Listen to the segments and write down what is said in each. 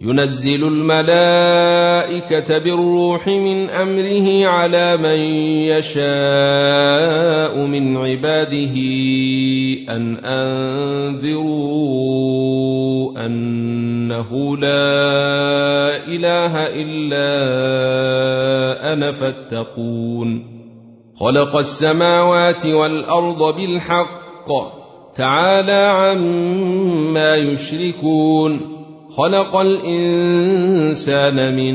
ينزل الملائكة بالروح من أمره على من يشاء من عباده أن أنذروا أنه لا إله إلا أنا فاتقون. خلق السماوات والأرض بالحق تعالى عما يشركون. خلق الإنسان من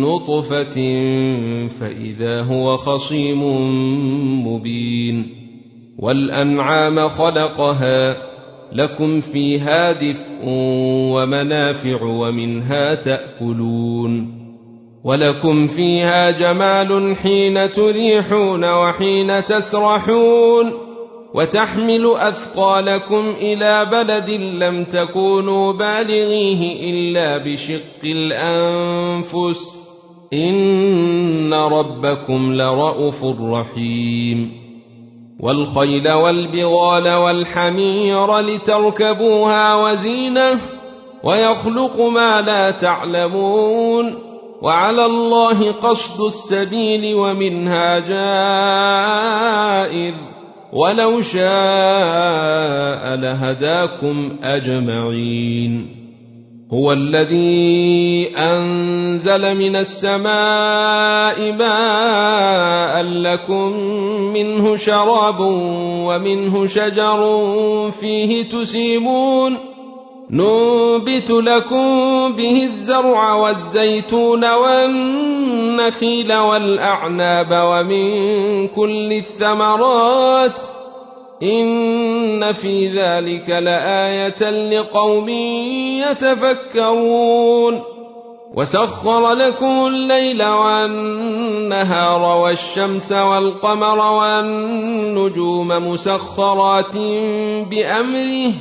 نطفة فإذا هو خصيم مبين والأنعام خلقها لكم فيها دفء ومنافع ومنها تأكلون ولكم فيها جمال حين تريحون وحين تسرحون وتحمل أثقالكم إلى بلد لم تكونوا بالغيه إلا بشق الأنفس. إن ربكم لرءوف رحيم. والخيل والبغال والحمير لتركبوها وزينة ويخلق ما لا تعلمون. وعلى الله قصد السبيل ومنها جائر. ولو شاء لهداكم أجمعين. هو الذي أنزل من السماء ماء لكم منه شراب ومنه شجر فيه تسيمون. ننبت لكم به الزرع والزيتون والنخيل والاعناب ومن كل الثمرات ان في ذلك لايه لقوم يتفكرون وسخر لكم الليل والنهار والشمس والقمر والنجوم مسخرات بامره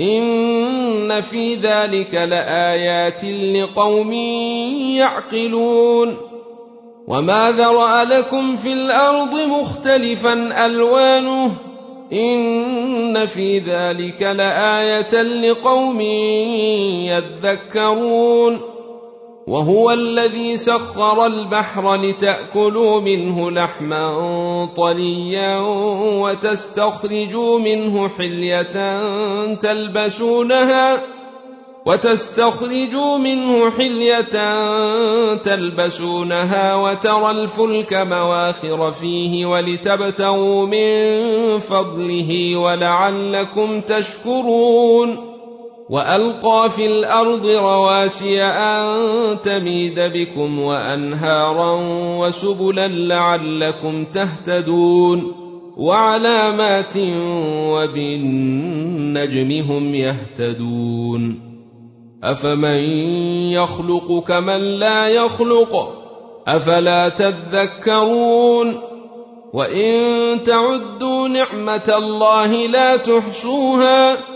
ان في ذلك لايات لقوم يعقلون وما ذرا لكم في الأرض مختلفا الوانه ان في ذلك لايه لقوم يذكرون وهو الذي سخر البحر لتأكلوا منه لحما طريا وتستخرجوا منه حلية تلبسونها وتستخرجوا منه حلية تلبسونها وترى الفلك مواخر فيه ولتبتغوا من فضله ولعلكم تشكرون والقى في الأرض رواسي ان تميد بكم وانهارا وسبلا لعلكم تهتدون وعلامات وبالنجم هم يهتدون افمن يخلق كمن لا يخلق افلا تذكرون وان تعدوا نعمه الله لا تحصوها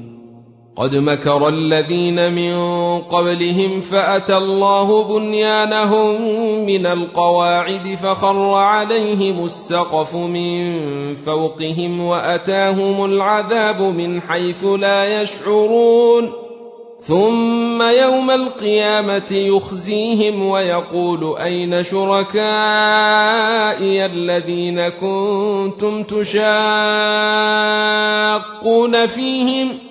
قد مكر الذين من قبلهم فأتى الله بنيانهم من القواعد فخر عليهم السقف من فوقهم وأتاهم العذاب من حيث لا يشعرون. ثم يوم القيامة يخزيهم ويقول أين شركائي الذين كنتم تشاقون فيهم؟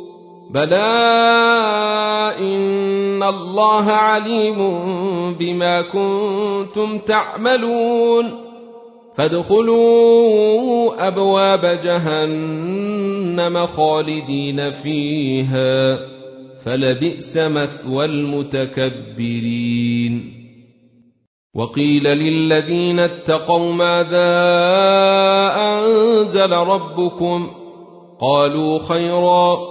بلى ان الله عليم بما كنتم تعملون فادخلوا ابواب جهنم خالدين فيها فلبئس مثوى المتكبرين وقيل للذين اتقوا ماذا انزل ربكم قالوا خيرا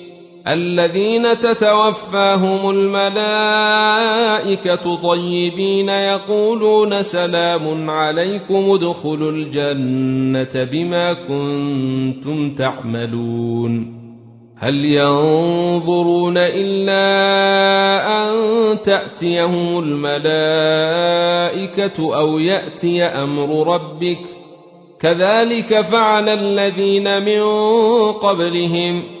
الذين تتوفاهم الملائكة طيبين يقولون سلام عليكم ادخلوا الجنة بما كنتم تعملون. هل ينظرون إلا أن تأتيهم الملائكة أو يأتي أمر ربك؟ كذلك فعل الذين من قبلهم.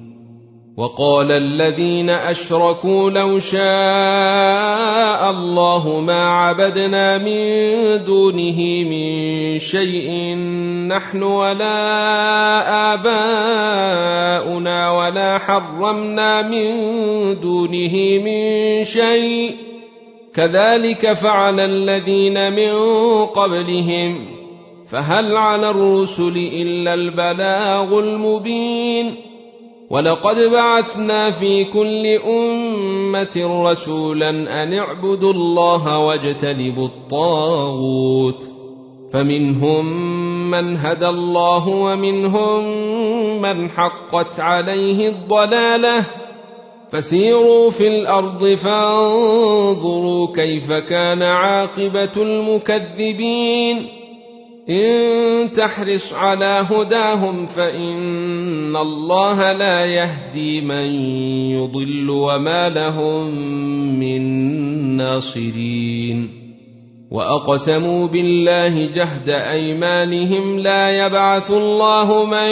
وقال الذين أشركوا لو شاء الله ما عبدنا من دونه من شيء نحن ولا آباؤنا ولا حرمنا من دونه من شيء كذلك فعل الذين من قبلهم فهل على الرسل إلا البلاغ المبين ولقد بعثنا في كل أمة رسولا أن اعبدوا الله واجتنبوا الطاغوت. فمنهم من هدى الله ومنهم من حقت عليه الضلالة. فسيروا في الأرض فانظروا كيف كان عاقبة المكذبين. إن تحرص على هداهم فإن الله لا يهدي من يضل وما لهم من ناصرين. وأقسموا بالله جهد أيمانهم لا يبعث الله من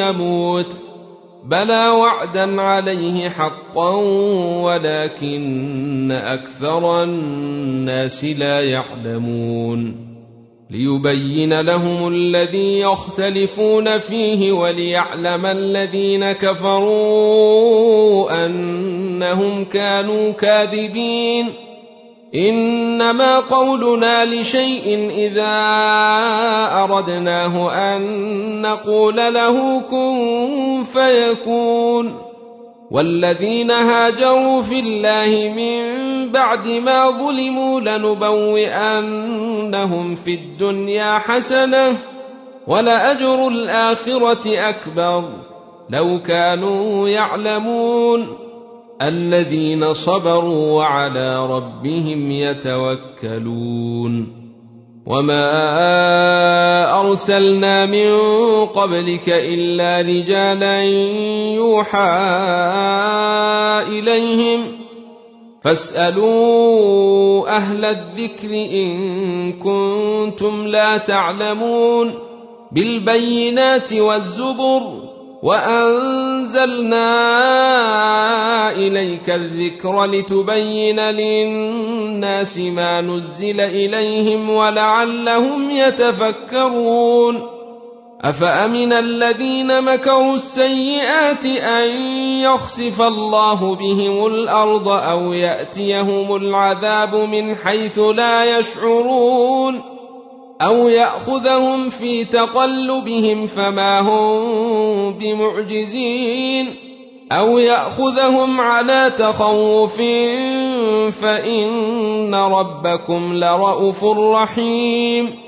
يموت. بلى وعدا عليه حقا ولكن أكثر الناس لا يعلمون. ليبين لهم الذي يختلفون فيه وليعلم الذين كفروا أنهم كانوا كاذبين. إنما قولنا لشيء إذا أردناه أن نقول له كن فيكون. والذين هاجروا في الله من بعد ما ظلموا لنبوئنهم في الدنيا حسنة ولأجر الآخرة أكبر. لو كانوا يعلمون الذين صبروا وعلى ربهم يتوكلون. وما أرسلنا من قبلك إلا رجالا يوحى إليهم فاسألوا أهل الذكر إن كنتم لا تعلمون بالبينات والزبر وأنزلنا إليك الذكر لتبين للناس ما نزل إليهم ولعلهم يتفكرون أفأمن الذين مكروا السيئات أن يخسف الله بهم الأرض أو يأتيهم العذاب من حيث لا يشعرون أو يأخذهم في تقلبهم فما هم بمعجزين أو يأخذهم على تخوف فإن ربكم لرءوف رحيم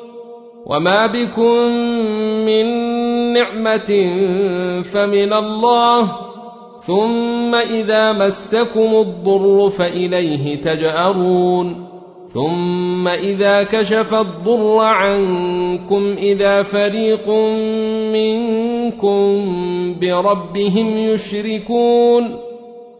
وما بكم من نعمه فمن الله ثم اذا مسكم الضر فاليه تجارون ثم اذا كشف الضر عنكم اذا فريق منكم بربهم يشركون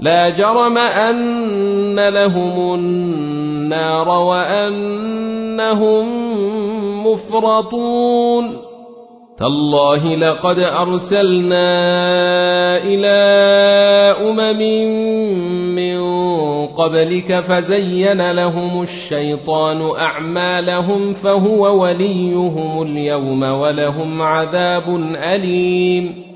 لا جرم أن لهم النار وأنهم مفرطون. تالله لقد أرسلنا إلى أمم من قبلك فزين لهم الشيطان أعمالهم فهو وليهم اليوم ولهم عذاب أليم.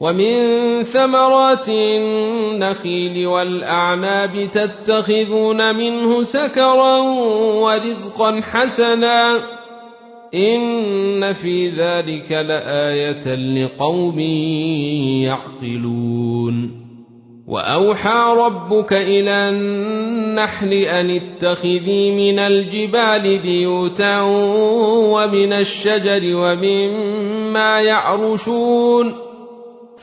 ومن ثمرات النخيل والأعناب تتخذون منه سكرا ورزقا حسنا. إن في ذلك لآية لقوم يعقلون. وأوحى ربك إلى النحل أن اتخذي من الجبال بيوتا ومن الشجر ومما يعرشون.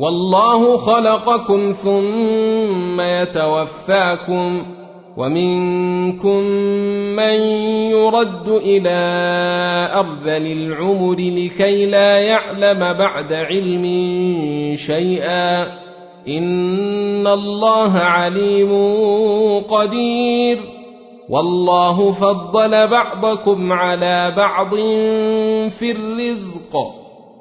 والله خلقكم ثم يتوفاكم ومنكم من يرد إلى أرذل العمر لكي لا يعلم بعد علم شيئا إن الله عليم قدير والله فضل بعضكم على بعض في الرزق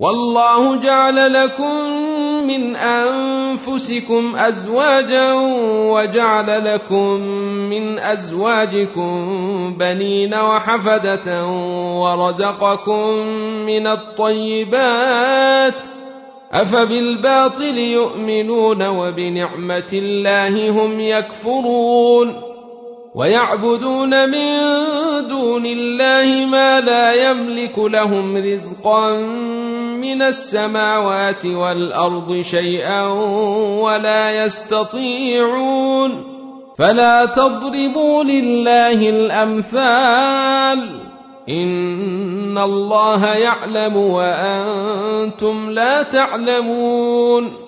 والله جعل لكم من أنفسكم أزواجا وجعل لكم من أزواجكم بنين وحفدة ورزقكم من الطيبات أفبالباطل يؤمنون وبنعمة الله هم يكفرون ويعبدون من دون الله ما لا يملك لهم رزقا من السماوات والأرض شيئا ولا يستطيعون فلا تضربوا لله الأمثال إن الله يعلم وأنتم لا تعلمون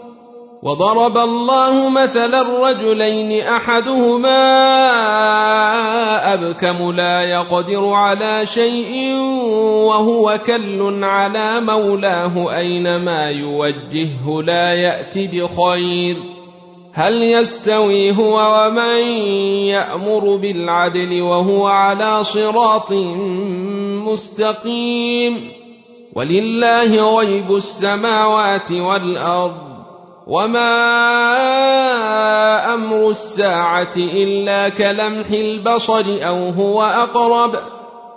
وضرب الله مثلا رجلين أحدهما أبكم لا يقدر على شيء وهو كل على مولاه أينما يوجهه لا يأت بخير. هل يستوي هو ومن يأمر بالعدل وهو على صراط مستقيم؟ ولله غيب السماوات والأرض. وما أمر الساعة الا كلمح البصر أو هو اقرب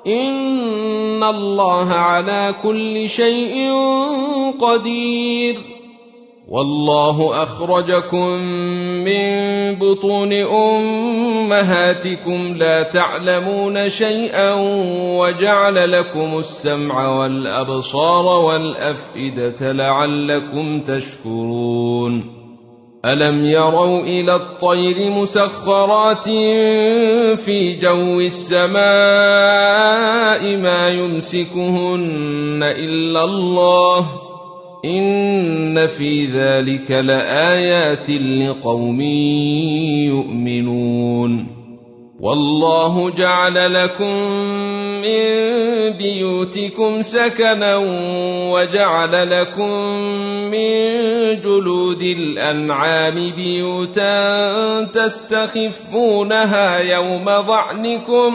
ان الله على كل شيء قدير والله أخرجكم من بطون أمهاتكم لا تعلمون شيئا وجعل لكم السمع والأبصار والأفئدة لعلكم تشكرون. ألم يروا إلى الطير مسخرات في جو السماء ما يمسكهن إلا الله؟ ان في ذلك لايات لقوم يؤمنون والله جعل لكم من بيوتكم سكنا وجعل لكم من جلود الانعام بيوتا تستخفونها يوم ظعنكم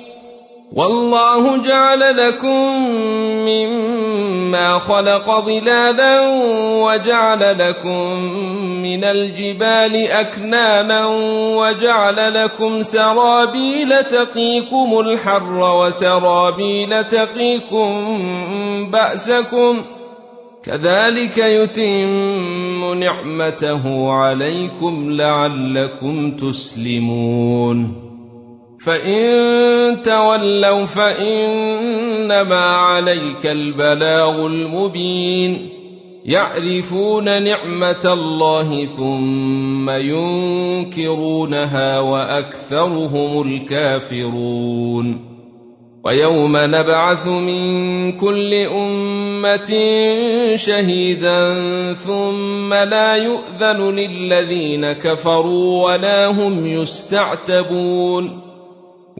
والله جعل لكم مما خلق ظلالا وجعل لكم من الجبال أكنانا وجعل لكم سرابيل تقيكم الحر وسرابيل تقيكم بأسكم كذلك يتم نعمته عليكم لعلكم تسلمون فان تولوا فانما عليك البلاغ المبين يعرفون نعمه الله ثم ينكرونها واكثرهم الكافرون ويوم نبعث من كل امه شهيدا ثم لا يؤذن للذين كفروا ولا هم يستعتبون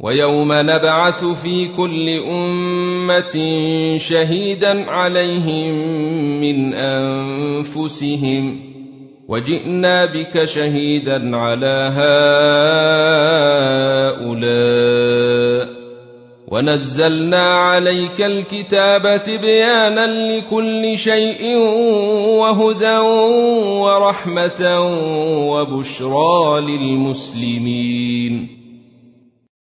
ويوم نبعث في كل أمة شهيدا عليهم من أنفسهم. وجئنا بك شهيدا على هؤلاء. ونزلنا عليك الكتاب تبيانا لكل شيء وهدى ورحمة وبشرى للمسلمين.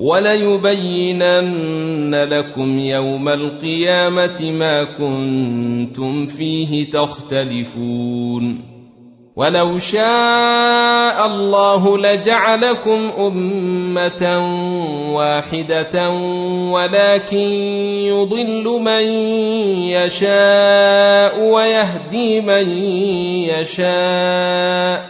وليبينن لكم يوم القيامة ما كنتم فيه تختلفون. ولو شاء الله لجعلكم أمة واحدة ولكن يضل من يشاء ويهدي من يشاء.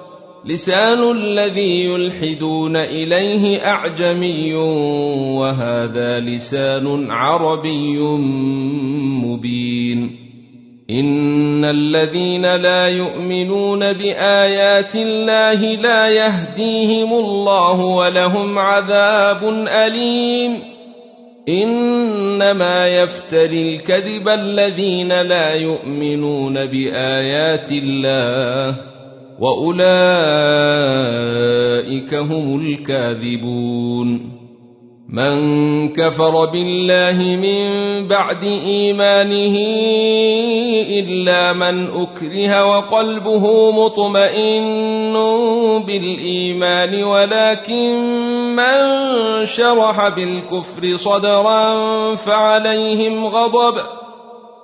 لسان الذي يلحدون إليه أعجمي وهذا لسان عربي مبين. إن الذين لا يؤمنون بآيات الله لا يهديهم الله ولهم عذاب أليم. إنما يفتري الكذب الذين لا يؤمنون بآيات الله. واولئك هم الكاذبون من كفر بالله من بعد ايمانه الا من اكره وقلبه مطمئن بالايمان ولكن من شرح بالكفر صدرا فعليهم غضب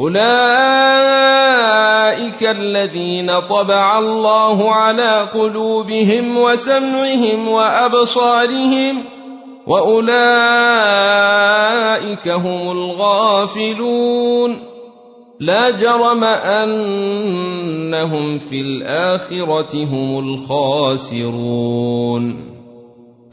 اولئك الذين طبع الله على قلوبهم وسمعهم وابصارهم واولئك هم الغافلون لا جرم انهم في الاخره هم الخاسرون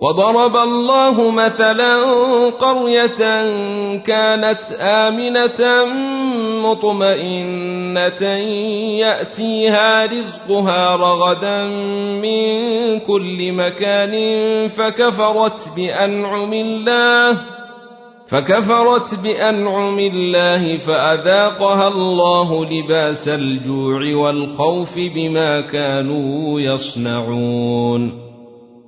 وضرب الله مثلا قرية كانت آمنة مطمئنة يأتيها رزقها رغدا من كل مكان فكفرت بأنعم الله فكفرت بأنعم الله فأذاقها الله لباس الجوع والخوف بما كانوا يصنعون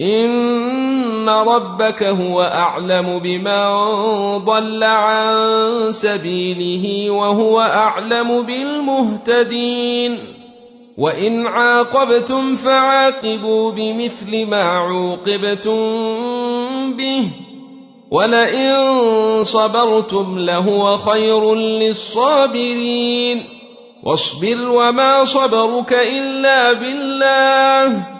ان ربك هو اعلم بمن ضل عن سبيله وهو اعلم بالمهتدين وان عاقبتم فعاقبوا بمثل ما عوقبتم به ولئن صبرتم لهو خير للصابرين واصبر وما صبرك الا بالله